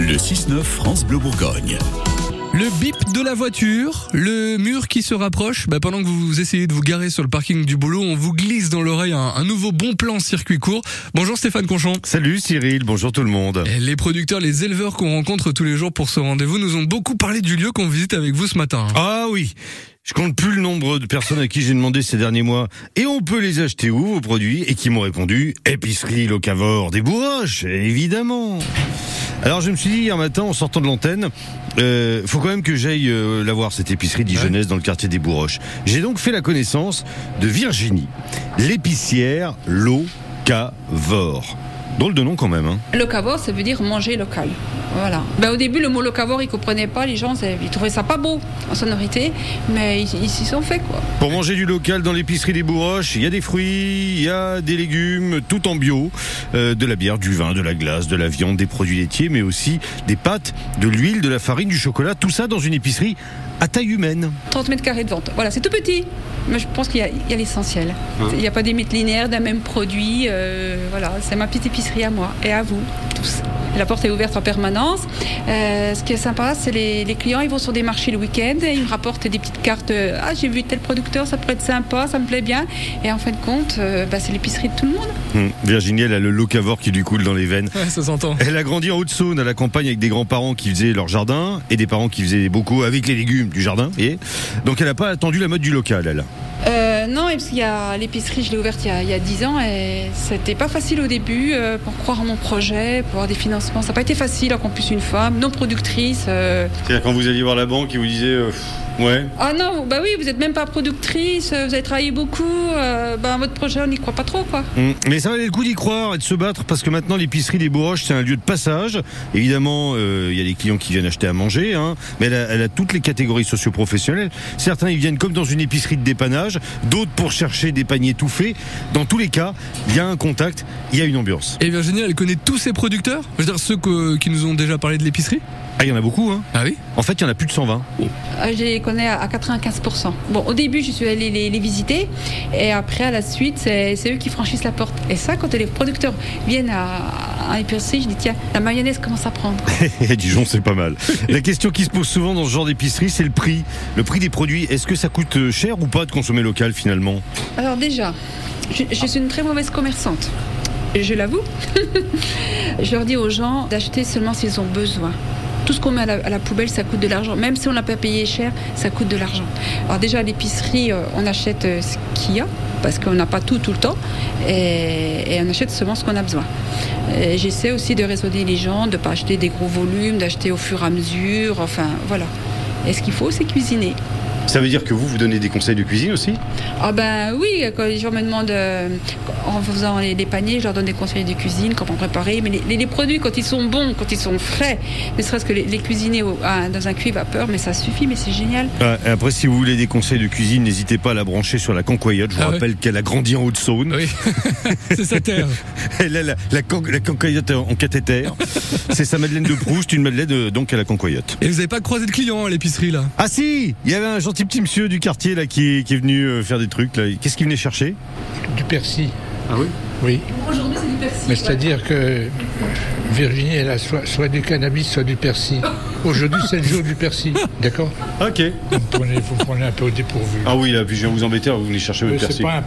Le 6-9 France Bleu Bourgogne. Le bip de la voiture, le mur qui se rapproche. Bah, pendant que vous essayez de vous garer sur le parking du boulot, on vous glisse dans l'oreille un, un nouveau bon plan circuit court. Bonjour Stéphane Conchon. Salut Cyril, bonjour tout le monde. Et Les producteurs, les éleveurs qu'on rencontre tous les jours pour ce rendez-vous nous ont beaucoup parlé du lieu qu'on visite avec vous ce matin. Ah oui, je compte plus le nombre de personnes à qui j'ai demandé ces derniers mois et on peut les acheter où vos produits? Et qui m'ont répondu épicerie locavore des Bourroches, évidemment. Alors je me suis dit hier matin en sortant de l'antenne, euh, faut quand même que j'aille euh, la voir cette épicerie dijonnaise dans le quartier des Bourroches. J'ai donc fait la connaissance de Virginie, l'épicière locavore. Drôle de nom quand même. Hein. Locavore, ça veut dire manger local. Voilà. Ben, au début, le mot locavore, ils comprenaient pas. Les gens, ils trouvaient ça pas beau en sonorité, mais ils s'y sont fait quoi. Pour manger du local dans l'épicerie des Bourroches, il y a des fruits, il y a des légumes, tout en bio, euh, de la bière, du vin, de la glace, de la viande, des produits laitiers, mais aussi des pâtes, de l'huile, de la farine, du chocolat, tout ça dans une épicerie à taille humaine. 30 mètres carrés de vente. Voilà, c'est tout petit. Mais je pense qu'il y a, l'essentiel. Il n'y a pas des mètres linéaires d'un même produit. euh, voilà, c'est ma petite épicerie à moi et à vous tous. La porte est ouverte en permanence. Euh, ce qui est sympa, c'est les, les clients, ils vont sur des marchés le week-end, et ils me rapportent des petites cartes. euh, ah, j'ai vu tel producteur, ça pourrait être sympa, ça me plaît bien. Et en fin de compte, euh, bah, c'est l'épicerie de tout le monde. Hum, Virginie, elle a le locavore qui lui coule dans les veines. Ouais, ça s'entend. Elle a grandi en Haute-Saône à la campagne avec des grands-parents qui faisaient leur jardin et des parents qui faisaient des bocaux avec les légumes du jardin. Et donc elle n'a pas attendu la mode du local, elle. Euh, non, parce qu'il y a l'épicerie, je l'ai ouverte il y a, il y a 10 ans et c'était pas facile au début euh, pour croire en mon projet, pour avoir des financements. Ça n'a pas été facile, en plus une femme, non productrice. euh. C'est-à-dire quand vous alliez voir la banque et vous disiez euh, ouais. Ah non, bah oui, vous n'êtes même pas productrice, euh, vous avez travaillé beaucoup, euh, bah, votre projet, on n'y croit pas trop, quoi. Hum, Mais ça valait le coup d'y croire et de se battre parce que maintenant l'épicerie des Bourroches c'est un lieu de passage. Évidemment, euh, il y a les clients qui viennent acheter à manger, hein, mais elle a, elle a toutes les catégories socio-professionnelles. Certains ils viennent comme dans une épicerie de dépannage, d'autres pour chercher des paniers tout faits. Dans tous les cas, il y a un contact, il y a une ambiance. Et Virginie, elle connaît tous ses producteurs Je veux dire, ceux que- qui nous ont déjà parlé de l'épicerie? Ah, il y en a beaucoup, hein. Ah oui En fait, il y en a plus de 120. Ah, Je les connais à à 95%. Bon, au début, je suis allée les, les visiter, et après, à la suite, c'est eux qui franchissent la porte. Et ça, quand les producteurs viennent à, à l'épicerie, je dis, tiens, la mayonnaise commence à prendre. Et Dijon, c'est pas mal. La question qui se pose souvent dans ce genre d'épicerie, c'est le prix. Le prix des produits. Est-ce que ça coûte euh, cher ou pas de consommer local finalement? Alors déjà, je, je suis une très mauvaise commerçante. Je l'avoue. je leur dis aux gens d'acheter seulement s'ils ont besoin. Tout ce qu'on met à la, poubelle, ça coûte de l'argent. Même si on n'a pas payé cher, ça coûte de l'argent. Alors déjà, à l'épicerie, euh, on achète euh, ce qu'il y a, parce qu'on n'a pas tout tout le temps, et, et on achète seulement ce qu'on a besoin. J'essaie aussi de raisonner les gens, de ne pas acheter des gros volumes, d'acheter au fur et à mesure, enfin voilà. Et ce qu'il faut, c'est cuisiner. Ça veut dire que vous, vous donnez des conseils de cuisine aussi Ah ben oui, quand les gens me demandent, euh, en faisant les, les paniers, je leur donne des conseils de cuisine, comment préparer. Mais les, les- les produits, quand ils sont bons, quand ils sont frais, ne serait-ce que les, les cuisiner au- à- dans un cuit vapeur, mais ça suffit, mais c'est génial. Et Après, si vous voulez des conseils de cuisine, n'hésitez pas à la brancher sur la concoyote. Je vous Ah rappelle qu'elle a grandi en Haute-Saône. Oui. C'est sa terre. Elle a la, la, con- la concoyote en cathéter. C'est sa Madeleine de Proust, une Madeleine euh, donc à la concoyote. Et vous n'avez pas croisé de clients à l'épicerie là? Ah si Il y avait un gentil petit monsieur du quartier là qui est, qui est venu euh, faire des trucs. là. Qu'est-ce qu'il venait chercher? Du persil. Ah oui? Oui. Aujourd'hui, c'est du persil. Mais c'est-à-dire que Virginie, elle a soit, soit du cannabis, soit du persil. Aujourd'hui, c'est le jour du persil. D'accord? Ok. vous, prenez, vous prenez un peu au dépourvu. Ah oui, là, puis je viens vous embêter, vous venez chercher votre persil. pas un